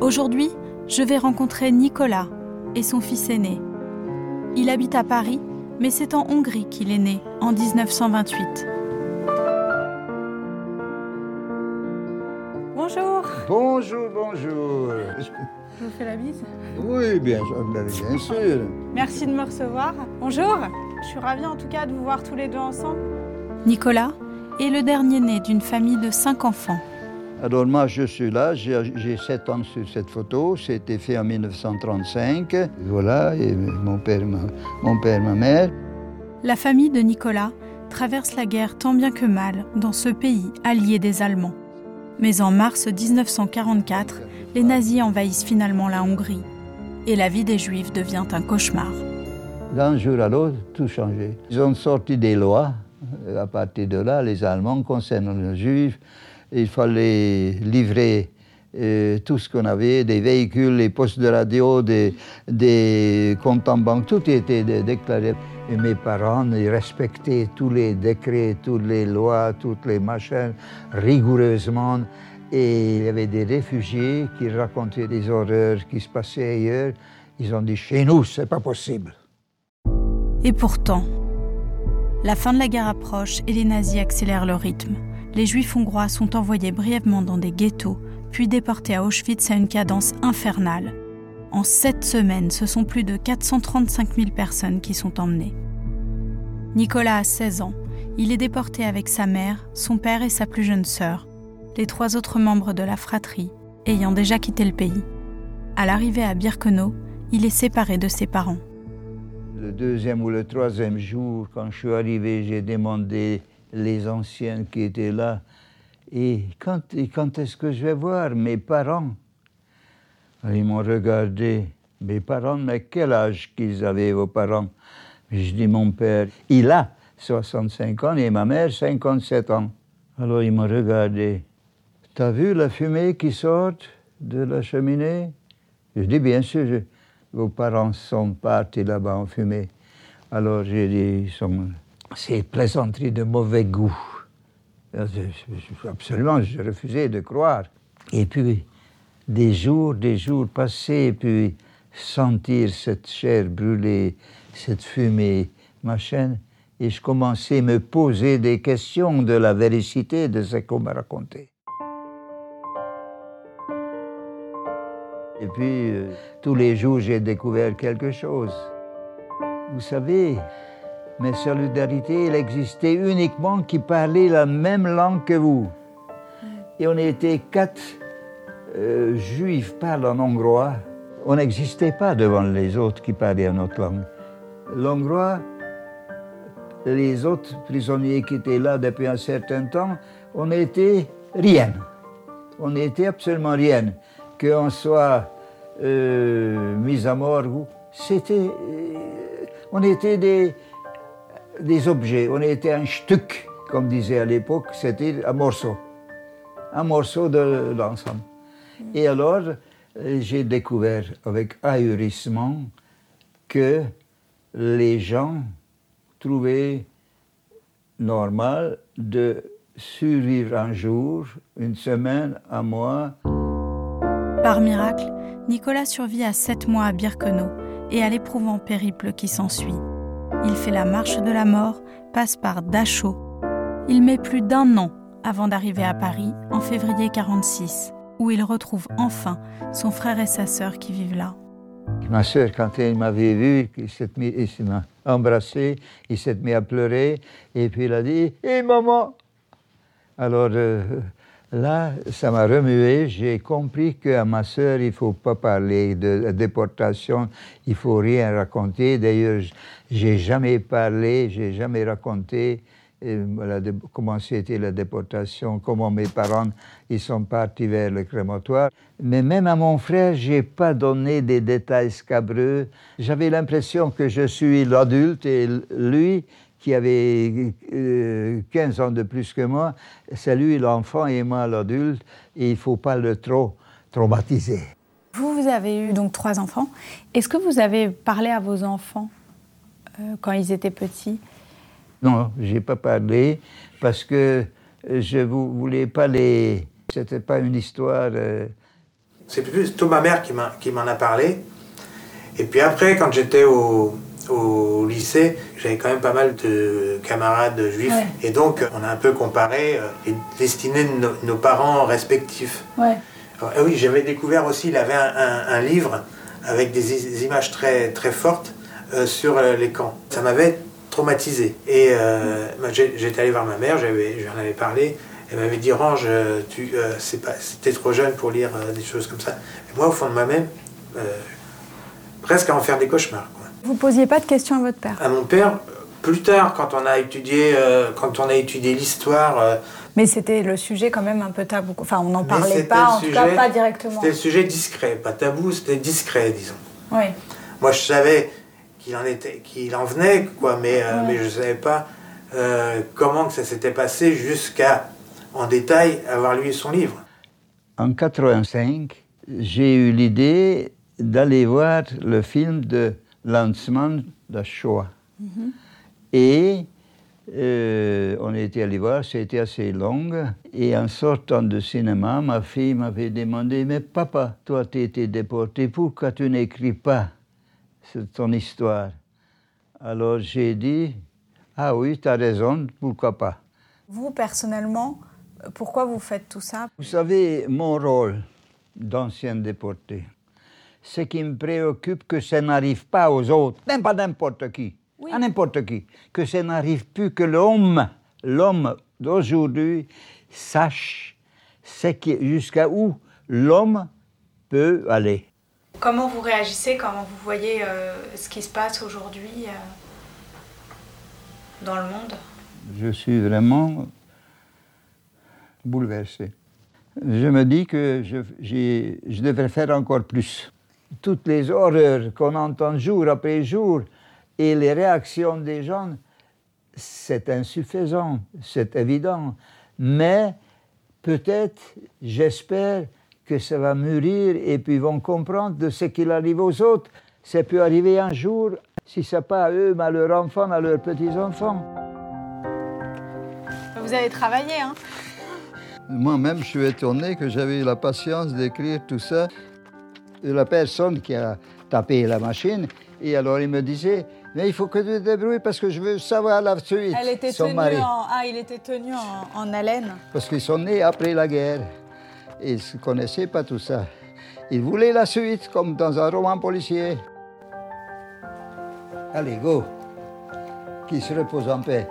Aujourd'hui, je vais rencontrer Nicolas et son fils aîné. Il habite à Paris, mais c'est en Hongrie qu'il est né, en 1928. Bonjour. Bonjour, bonjour. Je vous fais la bise. Oui, bien, bien sûr. Merci de me recevoir. Bonjour. Je suis ravie en tout cas de vous voir tous les deux ensemble. Nicolas est le dernier né d'une famille de cinq enfants. Alors moi, je suis là, j'ai 7 ans sur cette photo, c'était fait en 1935. Voilà, et mon père, ma, mon père, ma mère. La famille de Nicolas traverse la guerre tant bien que mal dans ce pays allié des Allemands. Mais en mars 1944, les nazis envahissent finalement la Hongrie et la vie des Juifs devient un cauchemar. D'un jour à l'autre, tout changeait. Ils ont sorti des lois. À partir de là, les Allemands concernant les Juifs, il fallait livrer euh, tout ce qu'on avait, des véhicules, les postes de radio, des, comptes en banque, tout était déclaré. Et mes parents, ils respectaient tous les décrets, toutes les lois, toutes les machines rigoureusement. Et il y avait des réfugiés qui racontaient des horreurs qui se passaient ailleurs. Ils ont dit chez nous, c'est pas possible. Et pourtant, la fin de la guerre approche et les nazis accélèrent leur rythme les Juifs hongrois sont envoyés brièvement dans des ghettos, puis déportés à Auschwitz à une cadence infernale. En sept semaines, ce sont plus de 435 000 personnes qui sont emmenées. Nicolas a 16 ans. Il est déporté avec sa mère, son père et sa plus jeune sœur, les trois autres membres de la fratrie, ayant déjà quitté le pays. À l'arrivée à Birkenau, il est séparé de ses parents. Le deuxième ou le troisième jour, quand je suis arrivé, j'ai demandé les anciens qui étaient là. Et quand, est-ce que je vais voir mes parents? Ils m'ont regardé. Mes parents, mais quel âge qu'ils avaient, vos parents? Je dis, mon père, il a 65 ans et ma mère 57 ans. Alors ils m'ont regardé. T'as vu la fumée qui sort de la cheminée? Je dis, bien sûr, vos parents sont partis là-bas en fumée. Alors j'ai dit, ils sont ces plaisanteries de mauvais goût. Absolument, je refusais de croire. Et puis, des jours, des jours passés, puis sentir cette chair brûlée, cette fumée, machin, et je commençais à me poser des questions de la véracité de ce qu'on m'a raconté. Et puis, euh, tous les jours, j'ai découvert quelque chose. Vous savez, mais solidarité, il existait uniquement qui parlait la même langue que vous. Et on était quatre euh, juifs parlant hongrois. On n'existait pas devant les autres qui parlaient notre langue. L'hongrois, les autres prisonniers qui étaient là depuis un certain temps, on n'était rien. On n'était absolument rien. Qu'on soit euh, mis à mort, c'était. Euh, on était des, des objets. On était un stuck, comme disait à l'époque, c'était un morceau. Un morceau de l'ensemble. Et alors, j'ai découvert avec ahurissement que les gens trouvaient normal de survivre un jour, une semaine, un mois. Par miracle, Nicolas survit à sept mois à Birkenau et à l'éprouvant périple qui s'ensuit. Il fait la marche de la mort, passe par Dachau. Il met plus d'un an avant d'arriver à Paris en février 46, où il retrouve enfin son frère et sa sœur qui vivent là. Ma sœur, quand elle m'avait vu, il m'a embrassé, il s'est mis à pleurer, et puis il a dit Hé eh, maman Alors euh, là, ça m'a remué. J'ai compris qu'à ma sœur, il ne faut pas parler de déportation, il ne faut rien raconter. D'ailleurs, j'ai jamais parlé, j'ai jamais raconté euh, comment c'était la déportation, comment mes parents ils sont partis vers le crématoire. Mais même à mon frère, j'ai pas donné des détails scabreux. J'avais l'impression que je suis l'adulte et lui, qui avait 15 euh, ans de plus que moi, c'est lui l'enfant et moi l'adulte, et il faut pas le trop traumatiser. Vous, vous avez eu donc trois enfants. Est-ce que vous avez parlé à vos enfants euh, quand ils étaient petits? Non, j'ai pas parlé parce que je ne voulais pas les. C'était pas une histoire. Euh, C'est plutôt ma mère qui m'en a parlé. Et puis après, quand j'étais au, au lycée, j'avais quand même pas mal de camarades juifs. Et donc, on a un peu comparé euh, les destinées de nos, parents respectifs. Ouais. Ah oui, j'avais découvert aussi, il avait un, livre avec des, images très, très fortes euh, sur euh, les camps. Ça m'avait traumatisé. Et euh, j'étais allé voir ma mère, j'en avais parlé. Elle m'avait dit Range, tu, c'était trop jeune pour lire des choses comme ça. Et moi, au fond de moi-même, presque à en faire des cauchemars. Vous posiez pas de questions à votre père À mon père, plus tard, quand on a étudié, euh, quand on a étudié l'histoire. Euh, mais c'était le sujet quand même un peu tabou. Enfin, on n'en parlait pas, en tout cas pas directement. C'était le sujet discret, pas tabou, c'était discret, disons. Oui. Moi, je savais qu'il en était, qu'il en venait, quoi, mais, euh, mais je ne savais pas comment que ça s'était passé jusqu'à, en détail, avoir lu son livre. En 85, j'ai eu l'idée d'aller voir le film de lancement de Shoah. Mhm. Et euh, on était allé voir, c'était assez long. Et en sortant du cinéma, ma fille m'avait demandé Mais papa, toi, tu été déporté, pourquoi tu n'écris pas ton histoire? Alors j'ai dit Ah oui, tu as raison, pourquoi pas? Vous, personnellement, pourquoi vous faites tout ça? Vous savez, mon rôle d'ancien déporté, ce qui me préoccupe, que ça n'arrive pas aux autres, même pas n'importe qui, à n'importe qui, que ça n'arrive plus, que l'homme, l'homme d'aujourd'hui, sache jusqu'à où l'homme peut aller. Comment vous réagissez, comment vous voyez euh, ce qui se passe aujourd'hui euh, dans le monde? Je suis vraiment bouleversé. Je me dis que je, je devrais faire encore plus toutes les horreurs qu'on entend jour après jour et les réactions des gens, c'est insuffisant, c'est évident. Mais peut-être, j'espère que ça va mûrir et puis ils vont comprendre de ce qu'il arrive aux autres. Ça peut arriver un jour, si ce n'est pas à eux, mais à leurs enfants, à leurs petits-enfants. Vous avez travaillé, hein? Moi-même, je suis étonné que j'avais eu la patience d'écrire tout ça la personne qui a tapé la machine. Et alors il me disait, mais il faut que tu te débrouilles parce que je veux savoir la suite. Elle était son tenue mari. En... Ah, il était tenu en, haleine. Parce qu'ils sont nés après la guerre. Et ils ne connaissaient pas tout ça. Ils voulaient la suite, comme dans un roman policier. Allez, go. Qui se repose en paix.